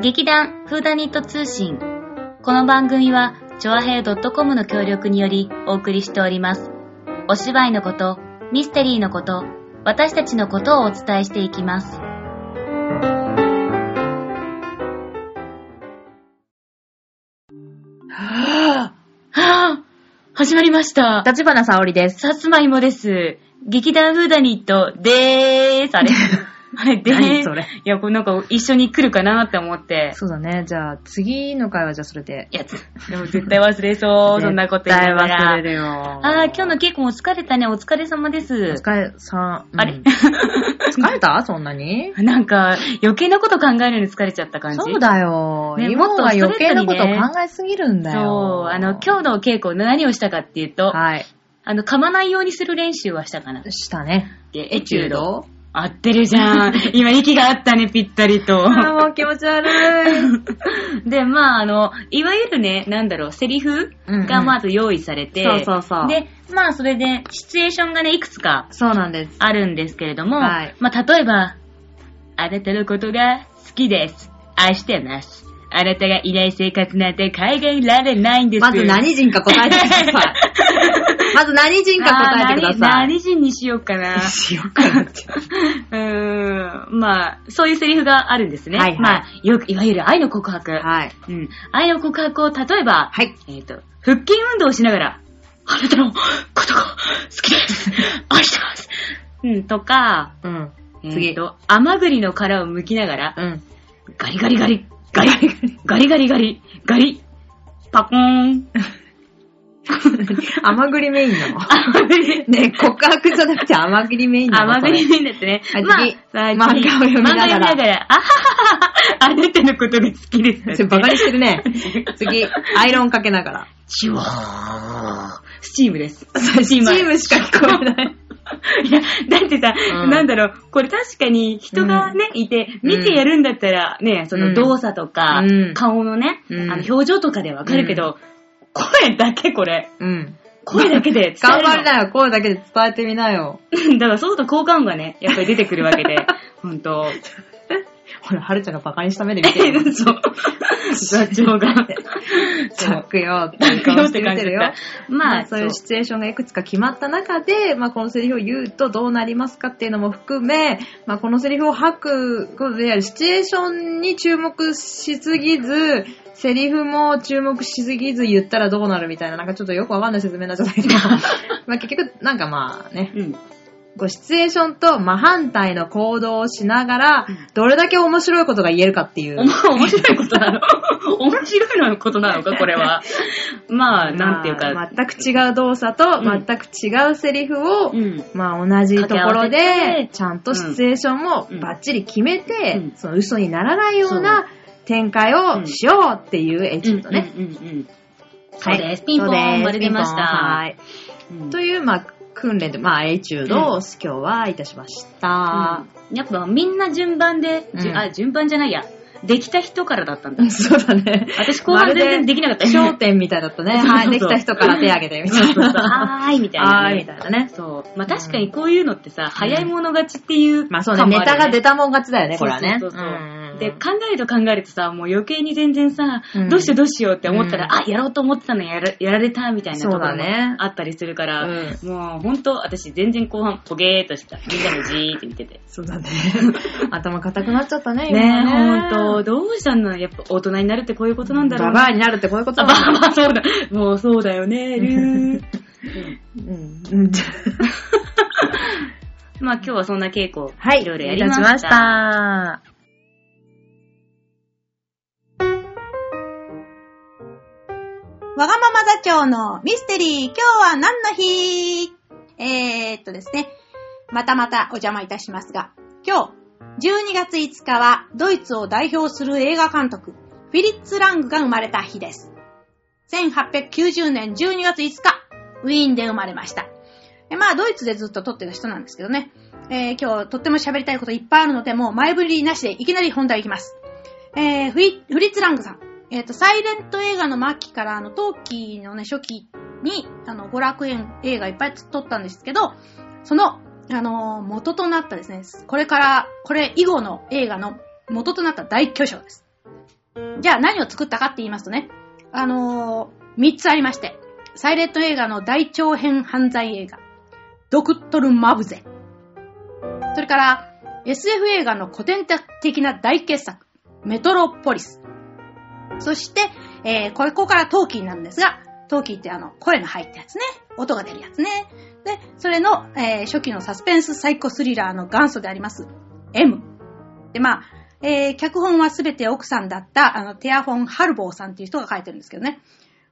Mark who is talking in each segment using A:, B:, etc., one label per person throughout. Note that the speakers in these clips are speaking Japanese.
A: 劇団フーダニット通信。この番組は、チョアヘイ .com の協力によりお送りしております。お芝居のこと、ミステリーのこと、私たちのことをお伝えしていきます。はぁ、始まりました。
B: 立花沙織です。
A: さつまいもです。劇団フーダニットでーす。あれ？あれで。
B: 何それ
A: いや、これなんか一緒に来るかなって思って。
B: そうだね。じゃあ、次の回はじゃあそれで。
A: いや、つでも絶対忘れそう。そんなこと言いなが
B: 絶対忘れ
A: ら。
B: るよ。
A: あー、今日の稽古も疲れたね。お疲れ様です。
B: お疲れさん。うん
A: あれ？
B: 疲れた？そんなに？
A: なんか、余計なこと考えるのに疲れちゃった感じ？
B: そうだよ。
A: ね
B: 今は余計なことを考えすぎるんだよ。
A: そう。あの、今日の稽古何をしたかっていうと、
B: はい。
A: あの、噛まないようにする練習はしたかな。
B: したね。
A: でエチュード。合ってるじゃん。今、息があったね、ぴったりと。
B: あーもう気持ち悪い。
A: で、まあ、あの、いわゆるね、なんだろう、セリフ
B: うんうん
A: がまず用意されて、
B: そうそうそう
A: で、まあ、それで、シチュエーションがね、いくつか
B: そうなんです。
A: あるんですけれども、
B: はい
A: まあ、例えば、あなたのことが好きです。愛してます。あなたがいない生活なんて海外られないんです。
B: まず何人か答えてください。まず何人か答えてください。
A: 何何人にしようかな。
B: しようかなって。
A: うーん、まあ、そういうセリフがあるんですね。
B: はいはい
A: まあ、よく、いわゆる愛の告白。
B: はい。
A: うん。愛の告白を、例えば、
B: はい。
A: えっ、と、腹筋運動をしながら、あなたのことが好きです。愛してます。うん、とか、
B: うん。
A: え
B: 次
A: っ、と、甘栗の殻を剥きながら、
B: うん。
A: ガリガリガリ、ガリ、ガリガリガリ、ガリ、パコーン。
B: 甘栗メインなの？ね告白じゃなくて甘栗メインなの？
A: 甘栗メインですね。
B: はい
A: まあ
B: 漫画を読みながら
A: 漫画読みながら、あはははあなたのことが好きです。
B: それバカにしてるね。次、アイロンかけながら。
A: シュワー。スチームです。
B: スチームしか聞こえない。
A: いや、だってさ、
B: うん
A: なんだろう、これ確かに人がね、いて、見てやるんだったらね、その動作とか、
B: うん
A: 顔のね、
B: うん
A: あの表情とかでわかるけど、声だけこれ。
B: うん。
A: 声だけで伝 え
B: 頑
A: るの
B: 張りなよ。声だけで伝えてみなよ。
A: だからそうすると効果音がね、やっぱり出てくるわけで、ほんと。
B: ほら、はるちゃんがバカにした目で見てる。
A: そう。座長が。
B: ざくよって顔して見てるよ。ま
A: まあ、
B: あ、そういうシチュエーションがいくつか決まった中で、まあ、このセリフを言うとどうなりますかっていうのも含め、まあ、このセリフを吐くことであるシチュエーションに注目しすぎず、セリフも注目しすぎず言ったらどうなるみたいな、なんかちょっとよくわかんない説明になっちゃったけど、まあ結局、なんかまあね、
A: うん。
B: こうシチュエーションと真反対の行動をしながら、どれだけ面白いことが言えるかっていう。
A: 面白いことなの？面白いのことなのか、これは？まあ、なんていうか。
B: まあ全く違う動作と
A: うん
B: 全く違うセリフを、
A: うん。
B: まあ同じところで
A: て、
B: ちゃんとシチュエーションも
A: うん
B: バッチリ決めて、
A: うん
B: その嘘にならないような展開をしようっていうエチュードね。
A: そうです。ピンポン丸出ました。
B: はい。
A: うん
B: という、まあ、訓練で、まあ、エチュードを今日はいたしました。
A: うんやっぱみんな順番で、
B: うん
A: あ、順番じゃないや。できた人からだったんだ。
B: そうだね。
A: 私後半全然できなかった。
B: 焦点みたいだったね。はい。できた人から手挙げて、みたいな。
A: はーい、みたいなね。
B: はーい、みたいなね。
A: そう。まあ確かにこういうのってさ、早い者勝ちっていう、
B: まあそうね、ネタが出たもん勝ちだよね、これはね。
A: そうそうそう
B: うん
A: で、考えると考えるとさ、もう余計に全然さ、
B: うん
A: どうしようどうしようって思ったら、
B: うん
A: あ、やろうと思ってたのやらやられたみたいなとこ
B: そう
A: ろもあったりするから、
B: う
A: もうほんと私全然後半ポゲーっとした。みんなもじーって見てて。
B: そうだね。頭固くなっちゃったね、今
A: ほんと、どうしたのやっぱ大人になるってこういうことなんだろう
B: ババアになるってこういうこと
A: あ、
B: だ
A: ババア、そうだ。もうそうだよね、ルー。
B: うん。うん。
A: まあ今日はそんな稽古、
B: はい。
A: いろいろやりました。
B: いたしました。
C: わがまま座長のミステリー、今日は何の日？えー、っとですね、またまたお邪魔いたしますが、今日、12月5日はドイツを代表する映画監督、フィリッツ・ラングが生まれた日です。1890年12月5日、ウィーンで生まれました。まあ、ドイツでずっと撮ってる人なんですけどね。えー今日とっても喋りたいこといっぱいあるので、もう前振りなしでいきなり本題いきます。えーフリフリッツ・ラングさん。えっ、と、サイレント映画の末期から、あの、陶器のね、初期に、あの、娯楽園映画いっぱい撮ったんですけど、その、あのー元となったですね、これから、これ以後の映画の元となった大巨匠です。じゃあ何を作ったかって言いますとね、あのー、3つありまして、サイレント映画の大長編犯罪映画、ドクトル・マブゼ。それから、SF 映画の古典的な大傑作、メトロポリス。そして、えー、これ、ここからトーキーなんですが、トーキーってあの、声の入ったやつね。音が出るやつね。で、それの、えー、初期のサスペンスサイコスリラーの元祖であります、M。で、まあ、えー、脚本はすべて奥さんだった、あの、テアフォン・ハルボーさんっていう人が書いてるんですけどね。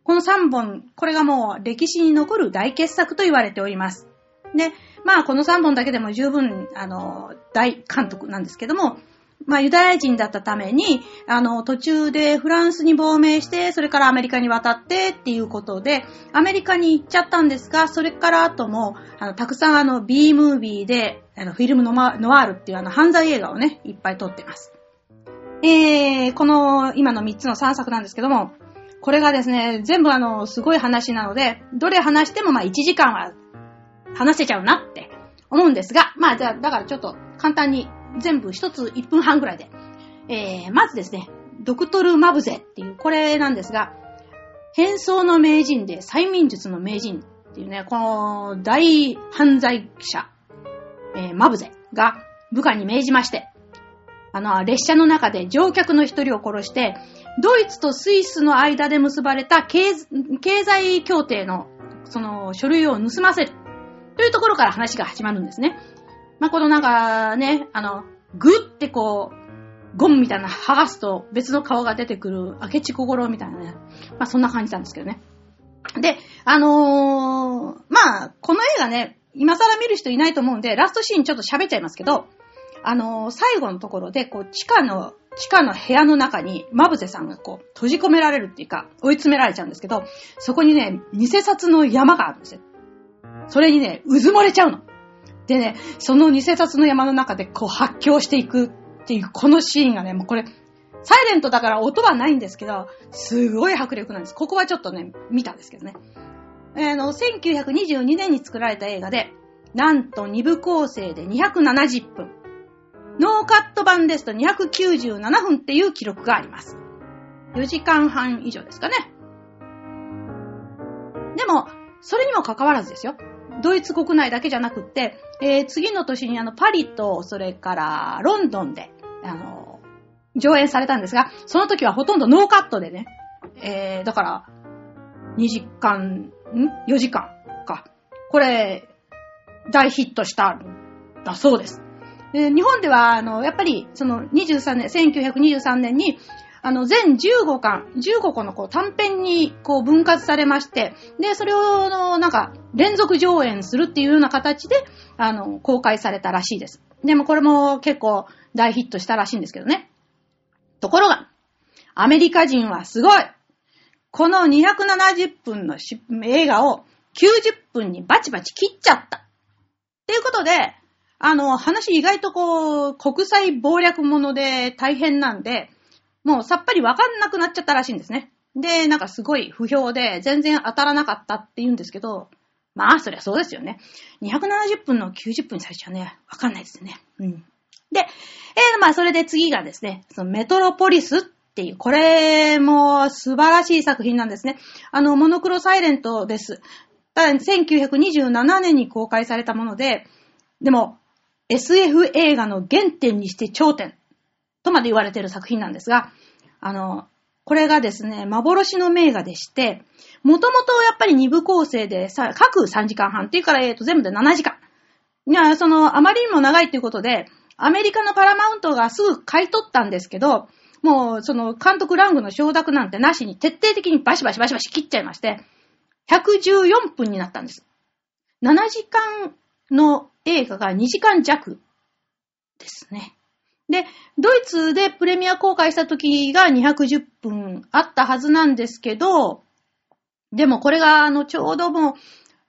C: この3本、これがもう歴史に残る大傑作と言われております。で、まあ、この3本だけでも十分、あの、大監督なんですけども、まあ、ユダヤ人だったために、あの、途中でフランスに亡命して、それからアメリカに渡ってっていうことで、アメリカに行っちゃったんですが、それから後も、あの、たくさんあの、B ムービーで、あの、フィルムノマノワールっていうあの、犯罪映画をね、いっぱい撮ってます。えー、この、今の3つの3作なんですけども、これがですね、全部あの、すごい話なので、どれ話してもまあ1時間は話せちゃうなって思うんですが、まあじゃあ、だからちょっと簡単に全部一つ1分半ぐらいで。えー、まずですね、ドクトル・マブゼっていう、これなんですが、変装の名人で催眠術の名人っていうね、この大犯罪者、えー、マブゼが部下に命じまして、あの、列車の中で乗客の一人を殺して、ドイツとスイスの間で結ばれた経経済協定の、その、書類を盗ませる。というところから話が始まるんですね。まあ、このなんかね、あの、ぐってこう、ゴムみたいな剥がすと別の顔が出てくる明智小五郎みたいなね。まあ、そんな感じなんですけどね。で、あのー、まあ、この映画ね、今更見る人いないと思うんで、ラストシーンちょっと喋っちゃいますけど、あのー、最後のところで、こう、地下の、地下の部屋の中に、マブゼさんがこう、閉じ込められるっていうか、追い詰められちゃうんですけど、そこにね、偽札の山があるんですよ。それにね、渦漏れちゃうの。でね、その偽札の山の中でこう発狂していくっていう、このシーンがね、もうこれ、サイレントだから音はないんですけど、すごい迫力なんです。ここはちょっとね、見たんですけどね。えー、の、1922年に作られた映画で、なんと2部構成で270分。ノーカット版ですと297分っていう記録があります。4時間半以上ですかね。でも、それにもかかわらずですよ。ドイツ国内だけじゃなくって、えー、次の年にあの、パリと、それから、ロンドンで、あの、上演されたんですが、その時はほとんどノーカットでね、えー、だから、2時間、ん ?4 時間か。これ、大ヒットしたんだそうです。えー日本では、あの、やっぱり、その、23年、1923年に、あの、全15巻、15個のこう短編にこう分割されまして、で、それを、のなんか、連続上演するっていうような形で、あの、公開されたらしいです。でもこれも結構大ヒットしたらしいんですけどね。ところが、アメリカ人はすごいこの270分のし映画を90分にバチバチ切っちゃった。っていうことで、あの、話意外とこう、国際謀略もので大変なんで、もうさっぱりわかんなくなっちゃったらしいんですね。で、なんかすごい不評で全然当たらなかったって言うんですけど、まあ、そりゃそうですよね。270分の90分にされちゃうね。わかんないですよね。うん。で、えー、まあ、それで次がですね、そのメトロポリスっていう、これも素晴らしい作品なんですね。あの、モノクロサイレントです。ただ、1927年に公開されたもので、でも、SF 映画の原点にして頂点とまで言われている作品なんですが、あの、これがですね、幻の名画でして、もともとやっぱり2部構成でさ、各3時間半っていうから、えっ、と、全部で7時間。いや、その、あまりにも長いっていうことで、アメリカのパラマウントがすぐ買い取ったんですけど、もう、その、監督ラングの承諾なんてなしに徹底的にバシバシバシバシ切っちゃいまして、114分になったんです。7時間の映画が2時間弱ですね。で、ドイツでプレミア公開した時が210分あったはずなんですけど、でもこれが、あの、ちょうども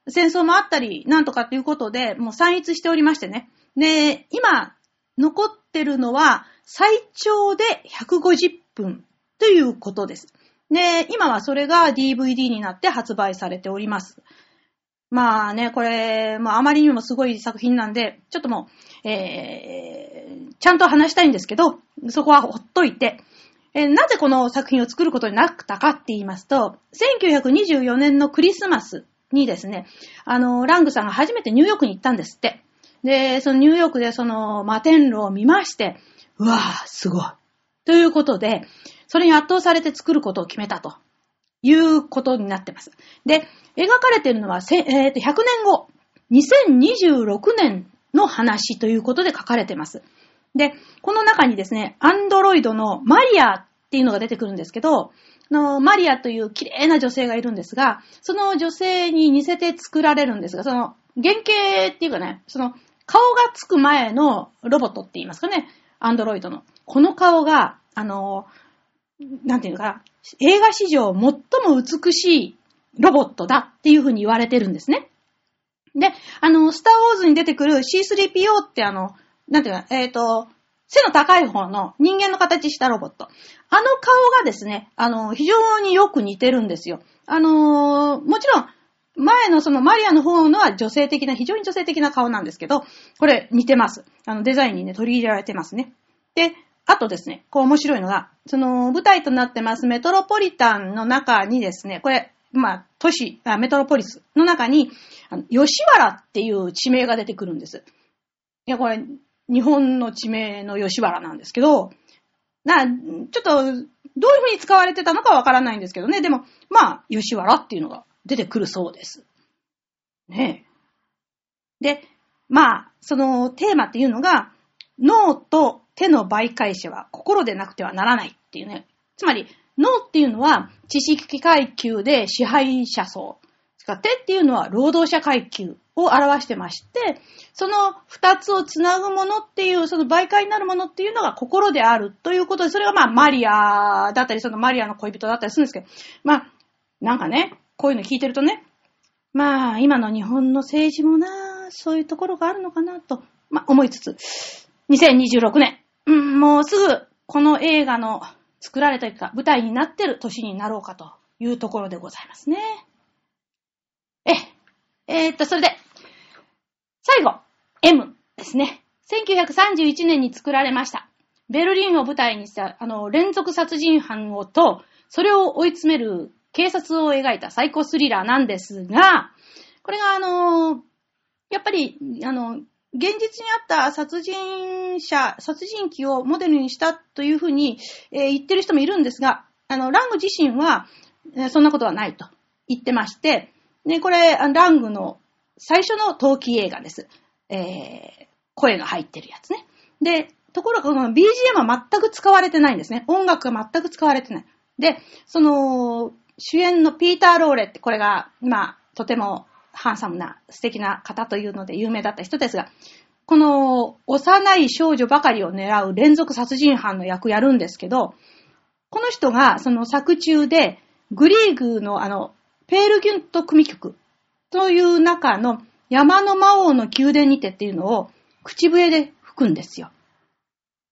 C: う、戦争もあったり、なんとかっていうことで、もう散逸しておりましてね。で、今、残ってるのは、最長で150分ということです。で、今はそれが DVD になって発売されております。まあね、これ、まああまりにもすごい作品なんで、ちょっともう、えー、ちゃんと話したいんですけど、そこはほっといて、えーなぜこの作品を作ることになったかって言いますと、1924年のクリスマスにですね、あの、ラングさんが初めてニューヨークに行ったんですって。で、そのニューヨークでその摩天楼を見まして、うわぁ、すごい。ということで、それに圧倒されて作ることを決めたということになってます。で、描かれているのは、えーと100年後、2026年の話ということで書かれてます。で、この中にですね、アンドロイドのマリアっていうのが出てくるんですけど、のマリアという綺麗な女性がいるんですが、その女性に似せて作られるんですが、その原型っていうかね、その顔がつく前のロボットって言いますかね、アンドロイドの。この顔が、あの、なんていうのかな、映画史上最も美しいロボットだっていうふうに言われてるんですね。で、あの、スターウォーズに出てくる C3PO ってあの、なんていうの、えっ、と、背の高い方の人間の形したロボット。あの顔がですね、あの、非常によく似てるんですよ。あのーもちろん、前のそのマリアの方のは女性的な、非常に女性的な顔なんですけど、これ似てます。あの、デザインにね、取り入れられてますね。で、あとですね、こう面白いのが、その舞台となってますメトロポリタンの中にですね、これ、まあ、都市、メトロポリスの中に、吉原っていう地名が出てくるんです。いや、これ、日本の地名の吉原なんですけど、な、ちょっと、どういう風に使われてたのかわからないんですけどね。でも、まあ、吉原っていうのが出てくるそうです。ねえ。で、まあ、そのテーマっていうのが、脳と手の媒介者は心でなくてはならないっていうね。つまり、脳っていうのは知識階級で支配者層。手っていうのは労働者階級を表してまして、その二つをつなぐものっていう、その媒介になるものっていうのが心であるということで、それがまあマリアだったり、そのマリアの恋人だったりするんですけど、まあ、なんかね、こういうの聞いてるとね、まあ、今の日本の政治もな、そういうところがあるのかなと、まあ、思いつつ、2026年、うん、もうすぐ、この映画の作られたというか、舞台になってる年になろうかというところでございますね。え、えーっと、それで、最後、M ですね。1931年に作られました。ベルリンを舞台にした、あの、連続殺人犯をと、それを追い詰める警察を描いたサイコスリラーなんですが、これがあの、やっぱり、あの、現実にあった殺人者、殺人鬼をモデルにしたというふうに、え言ってる人もいるんですが、あの、ラング自身は、えそんなことはないと言ってまして、ね、これ、ラングの最初の陶器映画です。えー声が入ってるやつね。で、ところがこの BGM は全く使われてないんですね。音楽が全く使われてない。で、その、主演のピーター・ローレって、これが、まあ、とてもハンサムな素敵な方というので有名だった人ですが、この幼い少女ばかりを狙う連続殺人犯の役やるんですけど、この人がその作中でグリーグのあの、ペールギュント組曲という中の山の魔王の宮殿にてっていうのを口笛で吹くんですよ。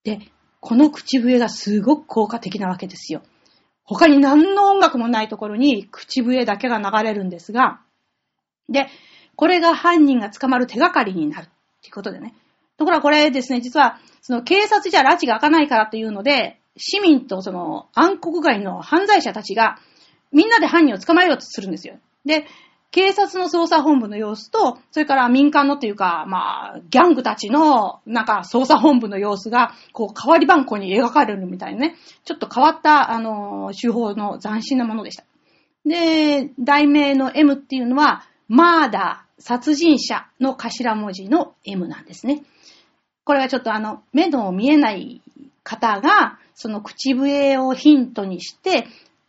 C: で、この口笛がすごく効果的なわけですよ。他に何の音楽もないところに口笛だけが流れるんですが、で、これが犯人が捕まる手がかりになるっていうことでね。ところがこれですね、実は、その警察じゃ拉致が開かないからというので、市民とその暗黒街の犯罪者たちが、みんなで犯人を捕まえようとするんですよ。で、警察の捜査本部の様子と、それから民間のっていうか、まあ、ギャングたちの、なんか、捜査本部の様子が、こう、変わり番号に描かれるみたいなね、ちょっと変わった、あの、手法の斬新なものでした。で、題名の M っていうのは、マーダー、殺人者の頭文字の M なんですね。これはちょっとあの、目の見えない方が、その口笛をヒントにして、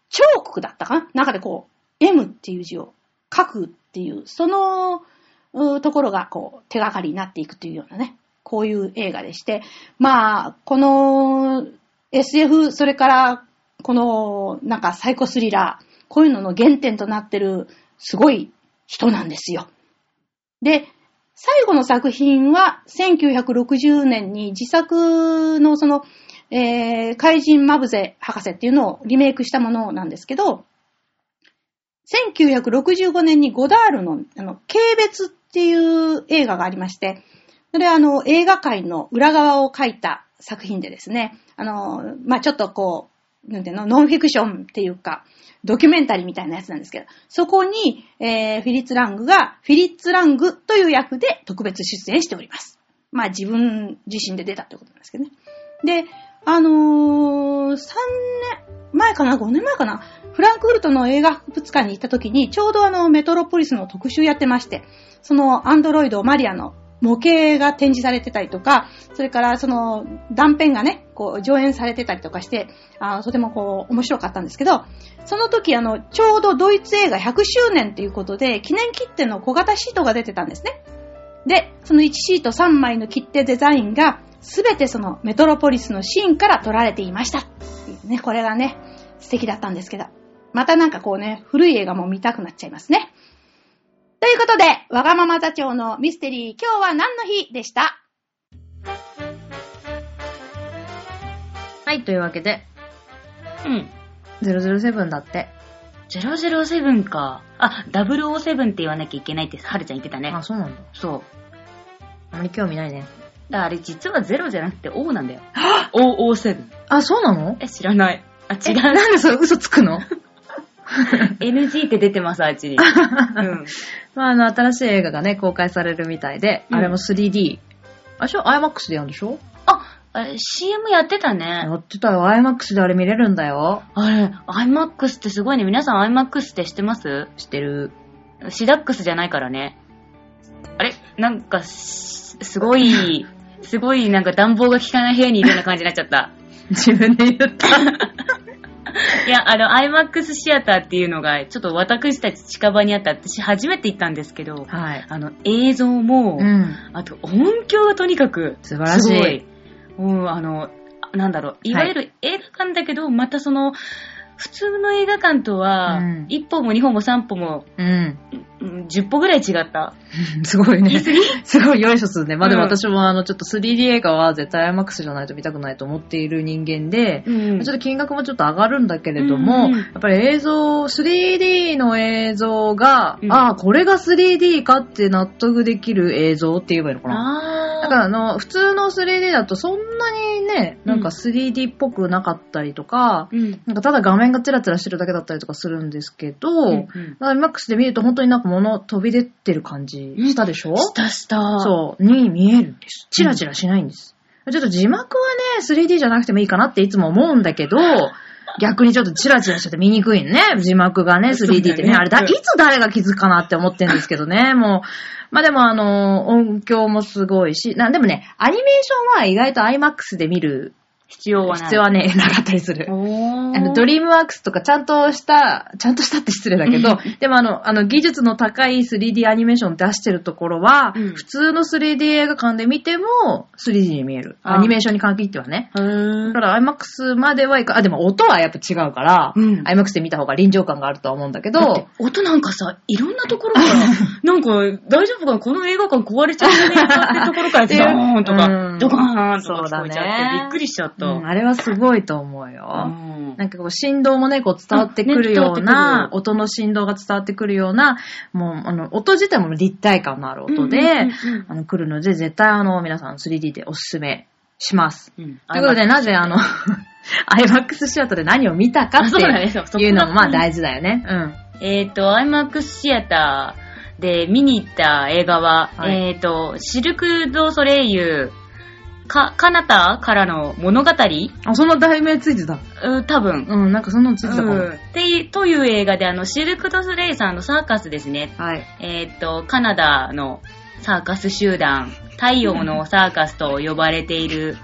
C: 彫刻だったかな？中でこう、M っていう字を書くっていう、その、うところがこう、手がかりになっていくというようなね、こういう映画でして、まあ、この SF、それから、この、なんかサイコスリラー、こういうのの原点となってる、すごい人なんですよ。で、最後の作品は1960年に自作のその、えー、怪人マブゼ博士っていうのをリメイクしたものなんですけど、1965年にゴダールの、あの、軽別っていう映画がありまして、それはあの、映画界の裏側を書いた作品でですね、あの、まあ、ちょっとこう、なんていうの、ノンフィクションっていうか、ドキュメンタリーみたいなやつなんですけど、そこに、えー、フィリッツ・ラングが、フィリッツ・ラングという役で特別出演しております。まあ自分自身で出たってことなんですけどね。で、あのー、3年前かな ?5 年前かな？フランクフルトの映画博物館に行った時に、ちょうどあの、メトロポリスの特集やってまして、そのアンドロイド、マリアの模型が展示されてたりとか、それからその断片がね、こう上演されてたりとかして、あとてもこう面白かったんですけど、その時あの、ちょうどドイツ映画100周年っていうことで、記念切手の小型シートが出てたんですね。で、その1シート3枚の切手デザインが、すべてそのメトロポリスのシーンから撮られていました。っていうね、これがね、素敵だったんですけど。またなんかこうね、古い映画も見たくなっちゃいますね。ということで、わがまま座長のミステリー、今日は何の日でした？
B: はい、というわけで、
A: うん。
B: 007だって。
A: 007か。あ、007って言わなきゃいけないって、はるちゃん言ってたね。
B: あ、そうなんだ。
A: そう。
B: あまり興味ないね。
A: だあれ実は0じゃなくて O なんだよ。007。
B: あ、そうなの？
A: え、知らない。あ、違
B: え
A: う。
B: なんでそれ嘘つくの？
A: NG って出てます、あっちに。うん。
B: まあ、あの、新しい映画がね、公開されるみたいで、
A: うん
B: あれも 3D。あしょ ?IMAX でやるんでしょ？
A: あ、あれ CM やってたね。
B: やってたよ。IMAX であれ見れるんだよ。
A: あれ、IMAX ってすごいね。皆さん IMAX って知ってます？
B: 知ってる。
A: シダックスじゃないからね。あれ？なんか、す すごい、すごいなんか暖房が効かない部屋にいるような感じになっちゃった。
B: 自分で言った。
A: いや、あの、IMAX シアターっていうのが、ちょっと私たち近場にあって、私初めて行ったんですけど、
B: はい。
A: あの、映像も、
B: うん。
A: あと音響がとにかく、
B: 素晴らしい。
A: うん、あの、なんだろう、いわゆる映画館だけど、またその、普通の映画館とは
B: うん、
A: 1歩も2歩も3歩も、
B: うん。
A: うん10歩ぐらい違った。
B: すごいね。すごいよいしょするね。まあでも
A: うん
B: 私もあの、ちょっと 3D 映画は絶対 IMAX じゃないと見たくないと思っている人間で、
A: うん
B: ちょっと金額もちょっと上がるんだけれども、
A: うんうん
B: やっぱり映像、3D の映像が、
A: うん
B: ああ、これが 3D かって納得できる映像って言えばいいのかな？からあの、普通の 3D だとそんなにね、なんか
A: うん
B: 3D っぽくなかったりとか、
A: うん。
B: なんかただ画面がチラチラしてるだけだったりとかするんですけど、
A: うんうん
B: まあ IMAX で見ると本当になんか物飛び出てる感じしたでしょ、
A: したした。
B: そう、に見えるんです。チラチラしないんです。ちょっと字幕はね、3D じゃなくてもいいかなっていつも思うんだけど、逆にちょっとチラチラしちゃって見にくいね。字幕がね、
A: そうだね
B: 3D ってね。あれだ、
A: うん
B: いつ誰が気づくかなって思ってるんですけどね。もう、まあでもあの、音響もすごいし、な、でもね、アニメーションは意外と IMAX で見る
A: 必要はない。
B: 必要はね、なかったりする。あの、ドリームワークスとかちゃんとした、ちゃんとしたって失礼だけど、でもあの、あの、技術の高い 3D アニメーション出してるところは、
A: うん。
B: 普通の 3D 映画館で見ても 3D に見える。
A: あ。
B: アニメーションに限ってはね。だから IMAX まではいか、あ、でも音はやっぱ違うから、
A: うん。
B: IMAX で見た方が臨場感があるとは思うんだけど、
A: 音なんかさ、いろんなところから、なんか、大丈夫かなこの映画館壊れちゃうんじゃねえかってところから、ドーンと
B: う
A: か
B: ん、
A: ドカーンとか
B: そうだね
A: 聞こえちゃって、びっくりしちゃった。
B: うんあれはすごいと思うよ。
A: うん
B: なんかこう振動もね、こう伝わってくるような音の振動が伝わってくるような、もう、あの、音自体も立体感のある音で、あの、来るので、絶対あの、皆さん 3D でおすすめします。
A: うん
B: ということで、なぜあの、IMAX シアターで何を見たかっていうのもまあ
A: が
B: 大事だよね。うん。
A: えっ、と、IMAX シアターで見に行った映画は、
B: はい
A: えっ、と、シルク・ドゥ・ソレイユ、か、カナタからの物語？
B: あ、その題名ついてた。
A: う多分。
B: うん、なんかそんなのついてたかも。
A: うんという映画で、あの、シルク・ドゥ・ソレイユさんのサーカスですね。
B: はい。
A: えっ、と、カナダのサーカス集団、太陽のサーカスと呼ばれている、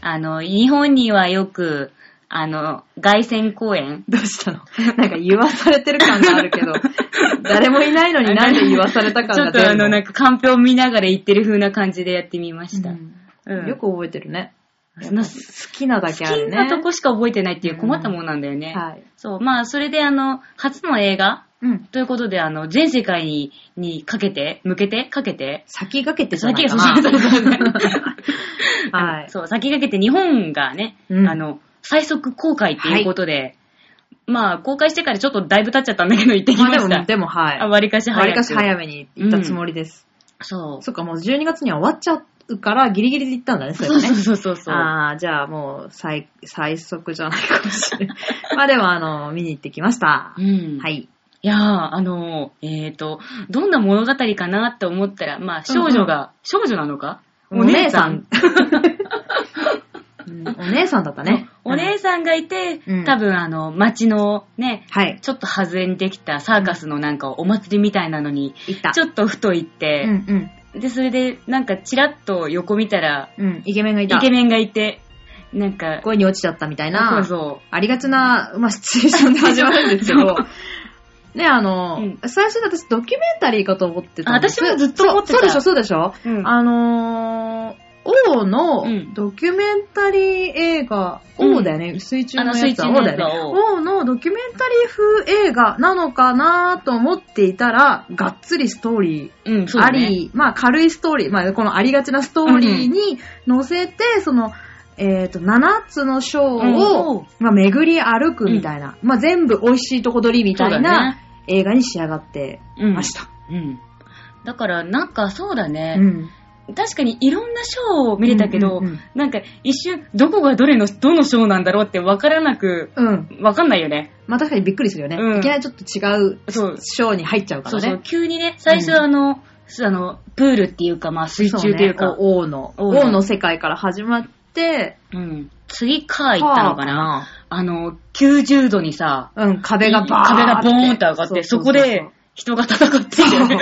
A: あの、日本にはよく、あの、凱旋公演
B: どうしたの？なんか言わされてる感があるけど、誰もいないのになんで言わされた感
A: ちょ
B: が出るの？
A: っとあの、なんか、カンペを見ながら言ってる風な感じでやってみました。
B: うん
A: うん
B: よく覚えてるね。
A: その
B: 好きなだ
A: 好
B: けあるね。
A: きなとこしか覚えてないっていう困ったもんなんだよね。
B: はい。
A: そう、まあ、それであの、初の映画？
B: うん。
A: ということで、あの、全世界に、にかけて、向けて、かけて、
B: 先駆けてじゃない
A: 先
B: かな。
A: そうそうそうそう
B: はい。
A: そう、先駆けて日本がね、
B: うん
A: あの、最速公開っていうことで、まあ、公開してからちょっとだいぶ経っちゃったんだけど行ってき
B: まあでも、
A: ました。
B: でもはい。
A: あ割かし早く。
B: わりかし早めに行ったつもりです。
A: そう。
B: そっか、もう12月には終わっちゃうからギリギリで行ったんだね、それ
A: そう。そうそうそう。
B: ああ、じゃあもう最、最速じゃないかもしれない。まあでもあの、見に行ってきました。
A: うん。。
B: はいい。
A: いやー、あのー、えっ、と、どんな物語かなって思ったら、まあ、少女が、少女なのか？
B: お姉さん。うんお姉さんだったね。
A: お姉さんがいて、
B: うん
A: 多分あの、街のね、
B: はい。
A: ちょっと外れにできたサーカスのなんかお祭りみたいなのに。ちょっとふと行っ
B: う
A: て、
B: ん
A: で、それでなんかチラッと横見たら、
B: うん。うん。イケメンがいた。
A: イケメンがいて、なんか、
B: 恋に落ちちゃったみたいな。
A: そうそ
B: ありがちな、まあ、シチュエーションで始まるんですけど、ね、あの、
A: うん
B: 最初私ドキュメンタリーかと思ってたんです
A: あ私もずっと思ってた
B: そうそうでしょ、そうでしょ、
A: う。うん。
B: あのー、王の
A: うん
B: ドキュメンタリー映画、
A: うん
B: 王だよね、水中のやつは王だよね。王のドキュメンタリー風映画なのかなと思っていたら、がっつりストーリー
A: うん、そう
B: あ
A: だね。
B: り、まあ軽いストーリー、まあこのありがちなストーリーに乗せて、その、えっ、と、7つの章を、
A: うん
B: まあ巡り歩くみたいな、まあ全部美味しいとこ取りみたいな
A: ね
B: 映画に仕上がって
A: うん
B: ました。
A: うん。だから、なんかそうだね。
B: うん。
A: 確かにいろんなショーを見れたけど、
B: うんうんうん。
A: なんか一瞬、どこがどれの、どのショーなんだろうって分からなく、
B: うん。
A: 分かんないよね。
B: まあ確かにびっくりするよね。
A: うん。
B: いきなりちょっと違う
A: そう。
B: ショーに入っちゃうか
A: そうそう、
B: らね。
A: 急にね、最初あの、あの、プールっていうか、まあ水中っていうか、
B: そうね。王の、
A: 王の。
B: 世界から始まって、
A: うん。次カー行ったのかな。
B: な
A: あ。の、90度にさ、
B: うん、壁がバー
A: 壁がボーンって上がって、そこで人が戦ってるよね。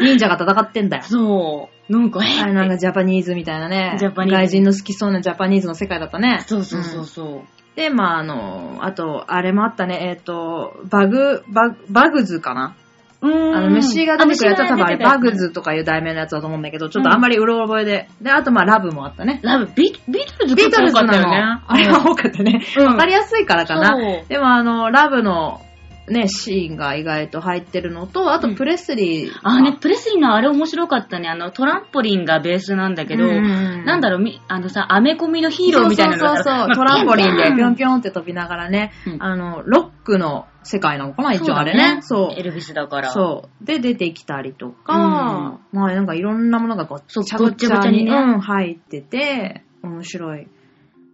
B: 忍者が戦ってんだよ。
A: そう。なんか、え
B: あれなんかジャパニーズみたいなね。
A: ジャパニーズ
B: 外人の好きそうなジャパニーズの世界だったね。
A: そうそうそう
B: うん
A: そう。
B: で、まああの、あと、あれもあったね、えっ、と、バグ、バグ、バグズかな？
A: うーん
B: あの、虫が出てくるやつは多分あれ、バグ
A: ズ。
B: ズとかいう題名のやつだと思うんだけど、ちょっとあんまりうろ覚えで。で、あとまあラブもあったね。
A: ラブ、ビビートルズ
B: ビートルズなの。
A: ね。
B: あれは多かったね。
A: うん
B: わかりやすいからかな。
A: そう
B: でもあの、ラブのね、シーンが意外と入ってるのと、あとプレスリー。
A: あね、プレスリーのあれ面白かったね。あの、トランポリンがベースなんだけど、
B: うん
A: なんだろう、みあのさ、アメコミのヒーローみたいなの
B: そうそうそうトランポリンでぴょん
A: ピ
B: ぴょんって飛びながらね、
A: うん
B: あの、ロックの世界なのかな、
A: ョン
B: 一応あれね。そう
A: エルビスだから。
B: そう。で、出てきたりとか、まあなんかいろんなものがごっちゃごちゃに
A: ごっちゃごちゃにね
B: うん、入ってて、面白い。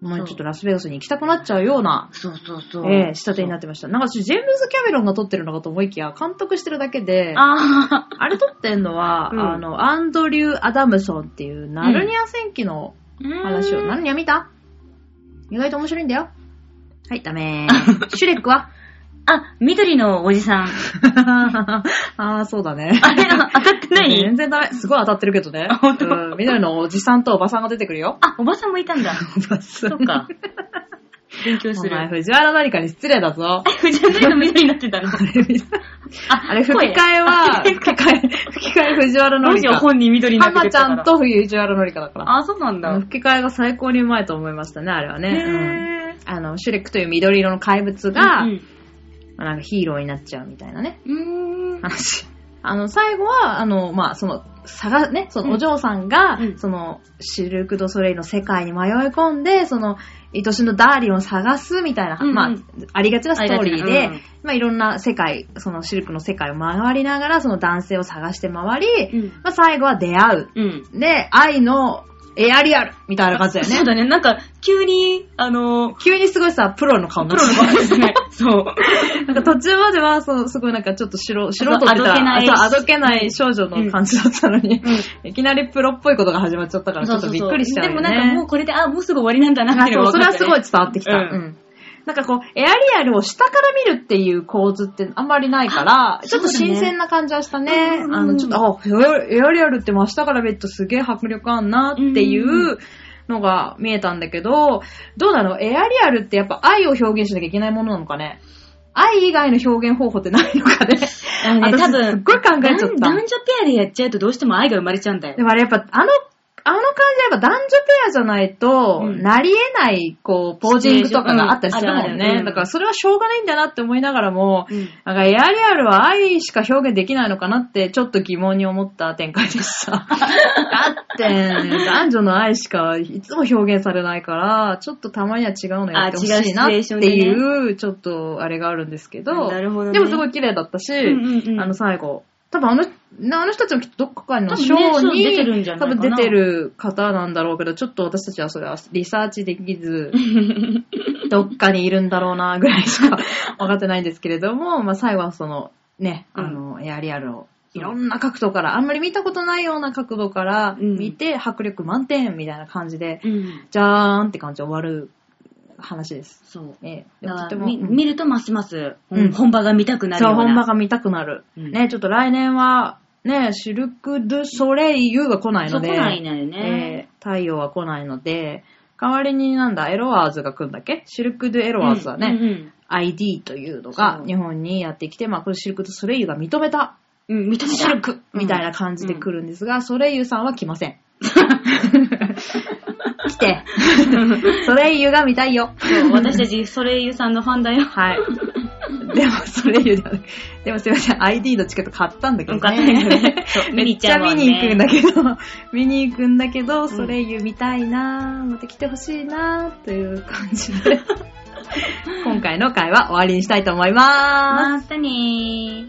B: まあ
A: そう。
B: ちょっとラスベガスに行きたくなっちゃうような、
A: そうそうそう。
B: ええ仕立てになってました。なんか私ジェームズ・キャメロンが撮ってるのかと思いきや、監督してるだけで、あ
A: あ
B: れ撮ってんのは、
A: うん。
B: あの、アンドリュー・アダムソンっていう、ナルニア戦記の
A: ー
B: 話を、ナルニア見た？意外と面白いんだよ。はい、ダメ シュレックは？
A: あ、緑のおじさん。
B: ああ、そうだね。
A: あれ、当たってない？
B: 全然ダメ。すごい当たってるけどね
A: あ本。当？
B: うん。緑のおじさんとおばさんが出てくるよ。
A: あ、おばさんもいたんだ。
B: おばさ
A: そっか。勉強す
B: お前、
A: る。
B: 藤原何かに失礼だぞ。
A: 藤原の緑になってたの？
B: あれ、あれ吹き替えは、吹き替え、吹き替え藤原
A: どうしよう、
B: 紀香。
A: 本人緑になって
B: 浜
A: たから
B: ゃんと藤原紀香だから。
A: あ、そうなんだ。
B: 吹き替えが最高にうまいと思いましたね、あれはね。うん
A: へ
B: あの、シュレックという緑色の怪物
A: ー
B: が、
A: うん
B: まあなんかヒーローになっちゃうみたいなね。
A: うーん。
B: 話。あの、最後は、あの、まあ、その、探、ね、そのお嬢さんが、
A: うん
B: その、シルク・ド・ソレイユの世界に迷い込んで、その、愛しのダーリンを探すみたいな、
A: うんうん
B: まあ、ありがちなストーリーで、
A: うん
B: まあ、いろんな世界、そのシルクの世界を回りながら、その男性を探して回り、
A: うん。
B: まあ、最後は出会う。
A: うん。
B: で、愛のエアリアルみたいな感じだよね。
A: そうだね。なんか、急に、あの、
B: 急にすごいさ、プロの顔に
A: プ
B: なっ
A: ロの場ですね。そう。
B: なんか途中までは、そう、すごいなんかちょっと素人、素人ってたら、
A: あどけない
B: そうあどけない少女の感じだったのに、
A: うん
B: いきなりプロっぽいことが始まっちゃったから、ちょっとびっくりしちゃうよね。
A: でもなんかもうこれで、あ、もうすぐ終わりなんだなっていうの
B: あそう
A: が分かったね
B: それはすごい伝わってきた。
A: うん
B: うんなんかこう、エアリアルを下から見るっていう構図ってあんまりないから、ちょっと新鮮な感じはしたね。
A: うん
B: あの、ちょっと、あ、エアリアルって真下から見るとすげえ迫力あんなっていうのが見えたんだけど、どうなの？エアリアルってやっぱ愛を表現しなきゃいけないものなのかね？愛以外の表現方法ってないのかね？
A: あのね、
B: 私
A: 多分、
B: すっごい考えちゃった。
A: 男男女ペアでやっちゃうとどうしても愛が生まれちゃうんだよ。
B: で。もあれやっぱ、あの、あの感じやっぱ男女ペアじゃないと、
A: うん。
B: なり得ない、こう、ポージングとかがあったりするもんね。
A: うんあるあるうん
B: だからそれはしょうがないんだなって思いながらも、
A: うん。
B: なんかエアリアルは愛しか表現できないのかなってちょっと疑問に思った展開でした。だって、男女の愛しかいつも表現されないから、ちょっとたまには違うのやってほしいなって
A: あ違うシチュエーショ
B: いう、ちょっとあれがあるんですけど、
A: なるほどね。
B: でもすごい綺麗だったし、
A: うんうんうん。
B: あの最後、多分あの、なあの人たちもきっとどっかの
A: 多
B: ショ
A: 分ねそう
B: ーに、
A: 出てるんじゃないかな。
B: 多分出てる方なんだろうけど、ちょっと私たちはそれはリサーチできず、どっかにいるんだろうな、ぐらいしか 分かってないんですけれども、まあ最後はその、ね、あの、エアリアルを、いろんな角度から、あんまり見たことないような角度から
A: うん。
B: 見て、迫力満点みたいな感じで、
A: うん。
B: じゃーんって感じで終わる話です。
A: そう。
B: ええ。
A: だから
B: とてもうん。
A: み見るとますます、
B: うん。
A: 本場が見たくなるよ
B: そうう、
A: な。
B: 本場が見たくなる。
A: うん。
B: ね、ちょっと来年は、ね、シルク・ドゥ・ソレイユが来ないので、
A: そう来ないのよね。
B: えー太陽は来ないので、代わりになんだ、エロワーズが来るんだっけ？シルク・ドゥ・エロワーズはね、
A: うんうん
B: ID というの
A: そう。
B: が日本にやってきて、まあ、これシルク・ドゥ・ソレイユが認めた。
A: うん。うん、認めた。
B: シルクみたいな感じで来るんですが、ソレイユさんは来ません。来て。ソレイユが見たいよ。
A: そう私たちソレイユさんのファンだよ。
B: はい。でも、ソレイユだ。でもすいません、ID のチケット買ったんだけどね。
A: 買ったね
B: めっちゃ見に行くんだけど、見に行くんだけど、ソレイユ見たいなぁ、また来てほしいなぁ、という感じで、今回の回は終わりにしたいと思いまーす。
A: またね